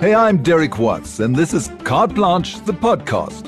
Hey, I'm Derek Watts, and this is Carte Blanche, the podcast.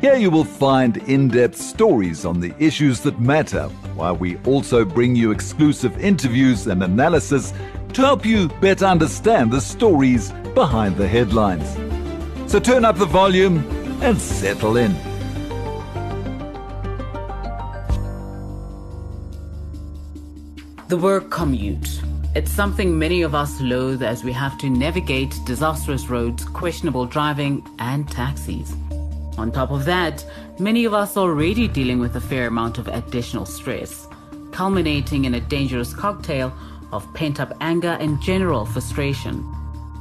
Here you will find in depth stories on the issues that matter, while we also bring you exclusive interviews and analysis to help you better understand the stories behind the headlines. So turn up the volume and settle in. The word commute. It's something many of us loathe as we have to navigate disastrous roads, questionable driving, and taxis. On top of that, many of us are already dealing with a fair amount of additional stress, culminating in a dangerous cocktail of pent up anger and general frustration.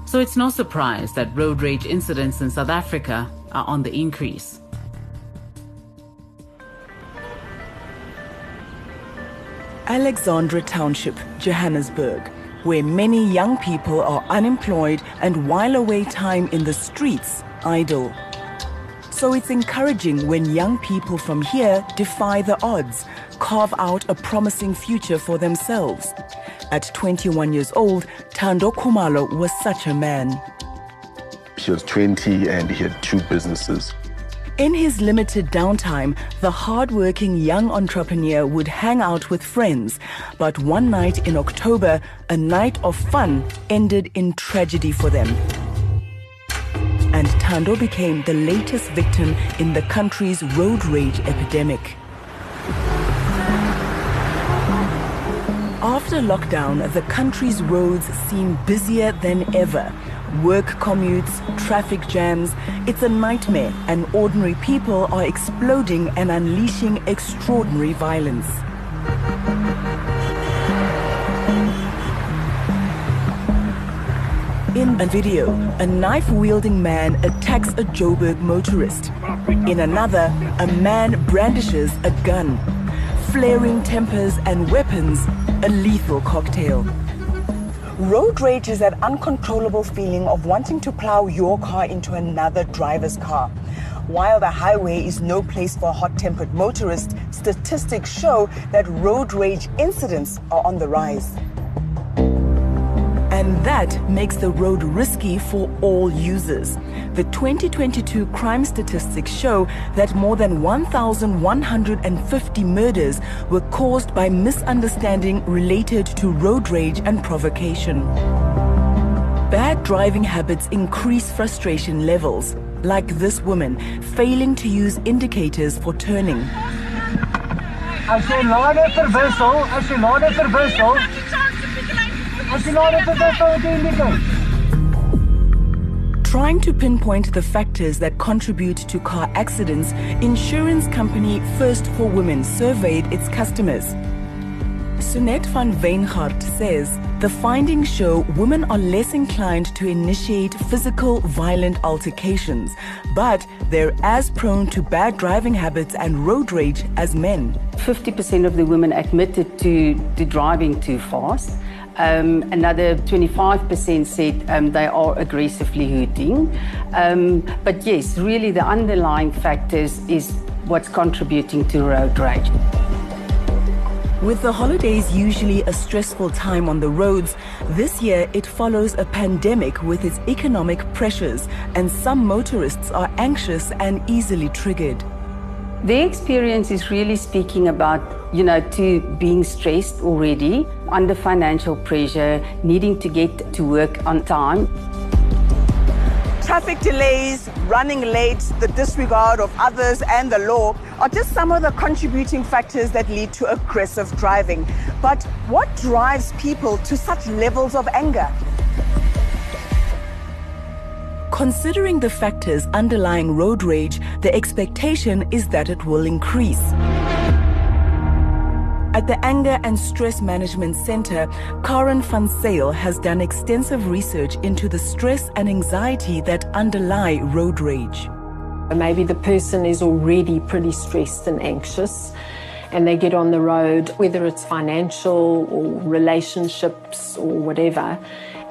So it's no surprise that road rage incidents in South Africa are on the increase. Alexandra Township, Johannesburg, where many young people are unemployed and while away time in the streets idle. So it's encouraging when young people from here defy the odds, carve out a promising future for themselves. At 21 years old, Tando Khumalo was such a man. He was 20 and he had two businesses. In his limited downtime, the hardworking young entrepreneur would hang out with friends. But one night in October, a night of fun ended in tragedy for them. And Tando became the latest victim in the country's road rage epidemic. After lockdown, the country's roads seem busier than ever. Work commutes, traffic jams, it's a nightmare, and ordinary people are exploding and unleashing extraordinary violence. In a video, a knife wielding man attacks a Joburg motorist. In another, a man brandishes a gun. Flaring tempers and weapons, a lethal cocktail. Road rage is that uncontrollable feeling of wanting to plow your car into another driver's car. While the highway is no place for hot tempered motorists, statistics show that road rage incidents are on the rise. And that makes the road risky for all users. The 2022 crime statistics show that more than 1,150 murders were caused by misunderstanding related to road rage and provocation. Bad driving habits increase frustration levels, like this woman failing to use indicators for turning. As Trying to pinpoint the factors that contribute to car accidents, insurance company First for Women surveyed its customers. Sunette van Weinhardt says the findings show women are less inclined to initiate physical, violent altercations, but they're as prone to bad driving habits and road rage as men. 50% of the women admitted to, to driving too fast. Um, another 25% said um, they are aggressively hooting. Um, but yes, really the underlying factors is what's contributing to road rage. With the holidays usually a stressful time on the roads, this year it follows a pandemic with its economic pressures, and some motorists are anxious and easily triggered. Their experience is really speaking about, you know, to being stressed already, under financial pressure, needing to get to work on time. Traffic delays, running late, the disregard of others and the law are just some of the contributing factors that lead to aggressive driving. But what drives people to such levels of anger? Considering the factors underlying road rage, the expectation is that it will increase. At the Anger and Stress Management Center, Karen van Sale has done extensive research into the stress and anxiety that underlie road rage. Maybe the person is already pretty stressed and anxious, and they get on the road, whether it's financial or relationships or whatever,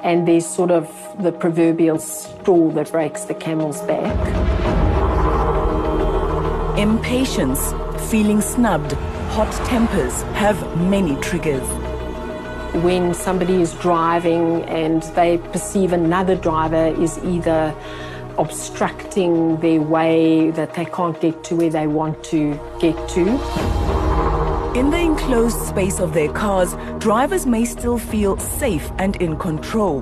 and there's sort of the proverbial straw that breaks the camel's back. Impatience, feeling snubbed, hot tempers have many triggers. when somebody is driving and they perceive another driver is either obstructing their way that they can't get to where they want to get to. In the enclosed space of their cars, drivers may still feel safe and in control.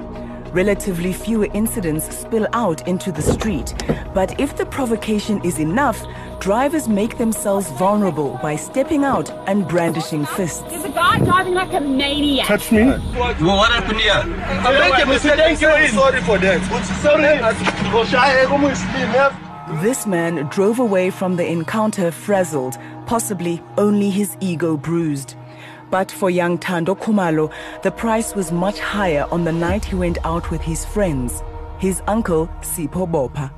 Relatively fewer incidents spill out into the street. But if the provocation is enough, drivers make themselves vulnerable by stepping out and brandishing fists. There's a guy driving like a maniac. Touch me. Well, what happened here? I make a mistake. Sorry for that. Sorry. This man drove away from the encounter frazzled, possibly only his ego bruised. But for young Tando Khumalo, the price was much higher on the night he went out with his friends. His uncle, Sipho Bopa.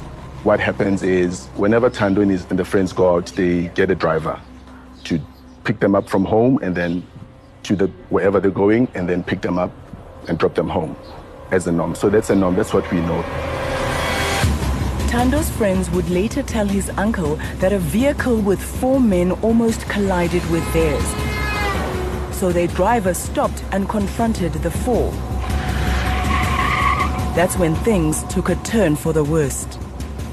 What happens is whenever Tando and, his, and the friends go out, they get a driver to pick them up from home and then to the wherever they're going and then pick them up and drop them home as a norm. So that's a norm. That's what we know. Tando's friends would later tell his uncle that a vehicle with four men almost collided with theirs. So their driver stopped and confronted the four. That's when things took a turn for the worst.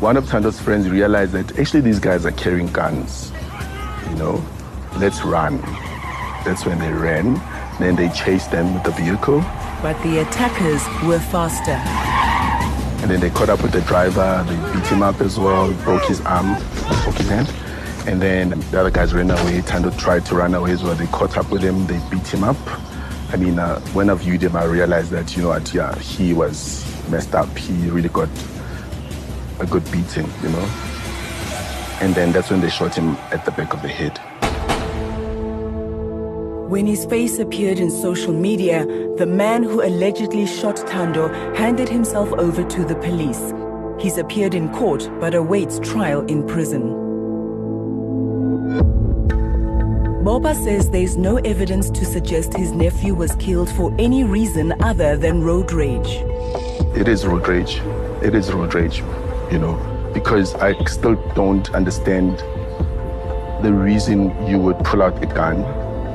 One of Tando's friends realized that actually these guys are carrying guns. You know, let's run. That's when they ran. Then they chased them with the vehicle. But the attackers were faster. And then they caught up with the driver. They beat him up as well, broke his arm, broke his hand. And then the other guys ran away. Tando tried to run away as well. They caught up with him. They beat him up. I mean, uh, when I viewed him, I realized that, you know what, yeah, he was messed up. He really got a good beating, you know. And then that's when they shot him at the back of the head. When his face appeared in social media, the man who allegedly shot Tando handed himself over to the police. He's appeared in court but awaits trial in prison. Boba says there's no evidence to suggest his nephew was killed for any reason other than road rage. It is road rage. It is road rage, you know, because I still don't understand the reason you would pull out a gun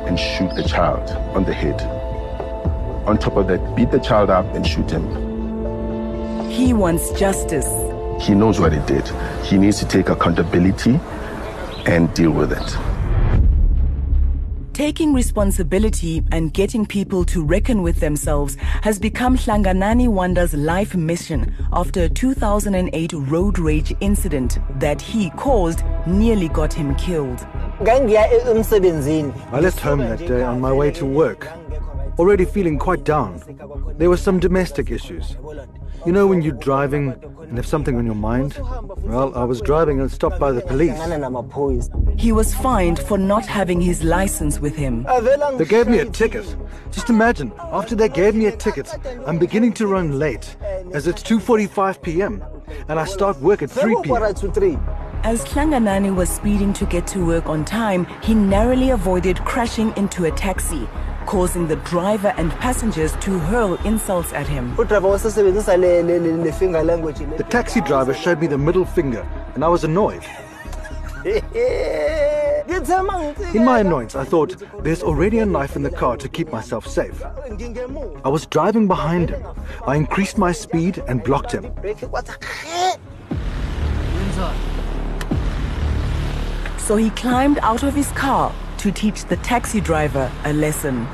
and shoot a child on the head. On top of that, beat the child up and shoot him. He wants justice. He knows what he did. He needs to take accountability and deal with it. Taking responsibility and getting people to reckon with themselves has become Hlanganani Wanda's life mission after a 2008 road rage incident that he caused nearly got him killed. I left home that day on my way to work, already feeling quite down. There were some domestic issues. You know when you're driving and have something on your mind? Well, I was driving and stopped by the police. He was fined for not having his license with him. They gave me a ticket. Just imagine, after they gave me a ticket, I'm beginning to run late, as it's 2.45 p.m., and I start work at 3 p.m. As Hlanganani was speeding to get to work on time, he narrowly avoided crashing into a taxi, causing the driver and passengers to hurl insults at him. The taxi driver showed me the middle finger, and I was annoyed. In my annoyance, I thought, there's already a knife in the car to keep myself safe. I was driving behind him. I increased my speed and blocked him. So he climbed out of his car to teach the taxi driver a lesson.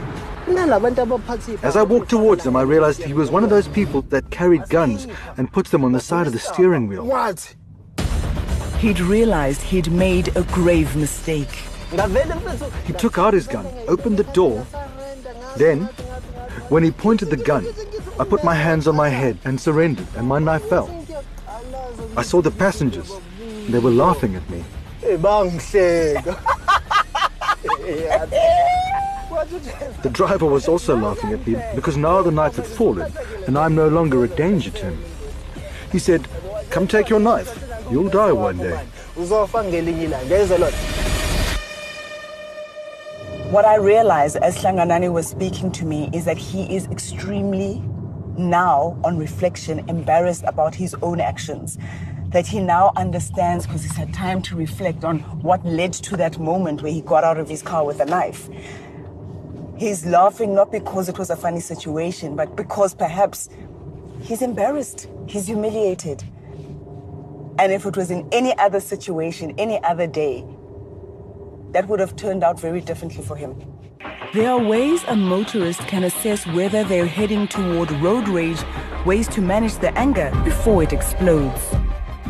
As I walked towards him, I realized he was one of those people that carried guns and puts them on the side of the steering wheel. What? He'd realized he'd made a grave mistake. He took out his gun, opened the door. Then, when he pointed the gun, I put my hands on my head and surrendered, and my knife fell. I saw the passengers. They were laughing at me. The driver was also laughing at me because now the knife had fallen and I'm no longer a danger to him. He said, Come take your knife. You'll die one day. What I realized as Hlanganani was speaking to me is that he is extremely, now on reflection, embarrassed about his own actions. That he now understands because he's had time to reflect on what led to that moment where he got out of his car with a knife. He's laughing not because it was a funny situation, but because perhaps he's embarrassed, he's humiliated. And if it was in any other situation, any other day, that would have turned out very differently for him. There are ways a motorist can assess whether they're heading toward road rage, ways to manage the anger before it explodes.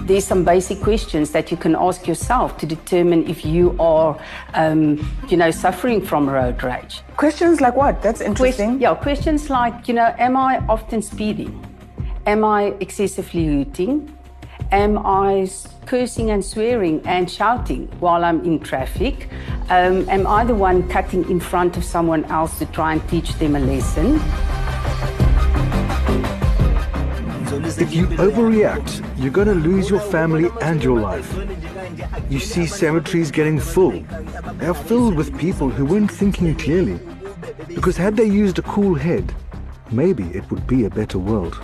There's some basic questions that you can ask yourself to determine if you are, um, you know, suffering from road rage. Questions like what? That's interesting. Quest- yeah, questions like, you know, am I often speeding? Am I excessively hooting? Am I cursing and swearing and shouting while I'm in traffic? Um, am I the one cutting in front of someone else to try and teach them a lesson? If you overreact, you're going to lose your family and your life. You see cemeteries getting full. They are filled with people who weren't thinking clearly. Because had they used a cool head, maybe it would be a better world.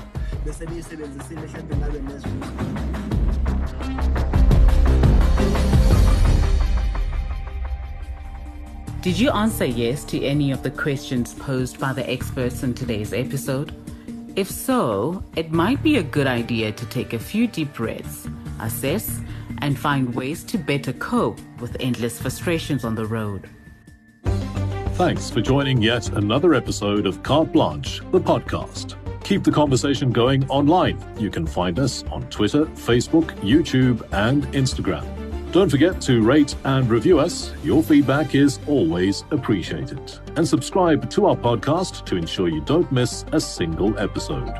Did you answer yes to any of the questions posed by the experts in today's episode? If so, it might be a good idea to take a few deep breaths, assess, and find ways to better cope with endless frustrations on the road. Thanks for joining yet another episode of Carte Blanche, the podcast. Keep the conversation going online. You can find us on Twitter, Facebook, YouTube, and Instagram. Don't forget to rate and review us. Your feedback is always appreciated. And subscribe to our podcast to ensure you don't miss a single episode.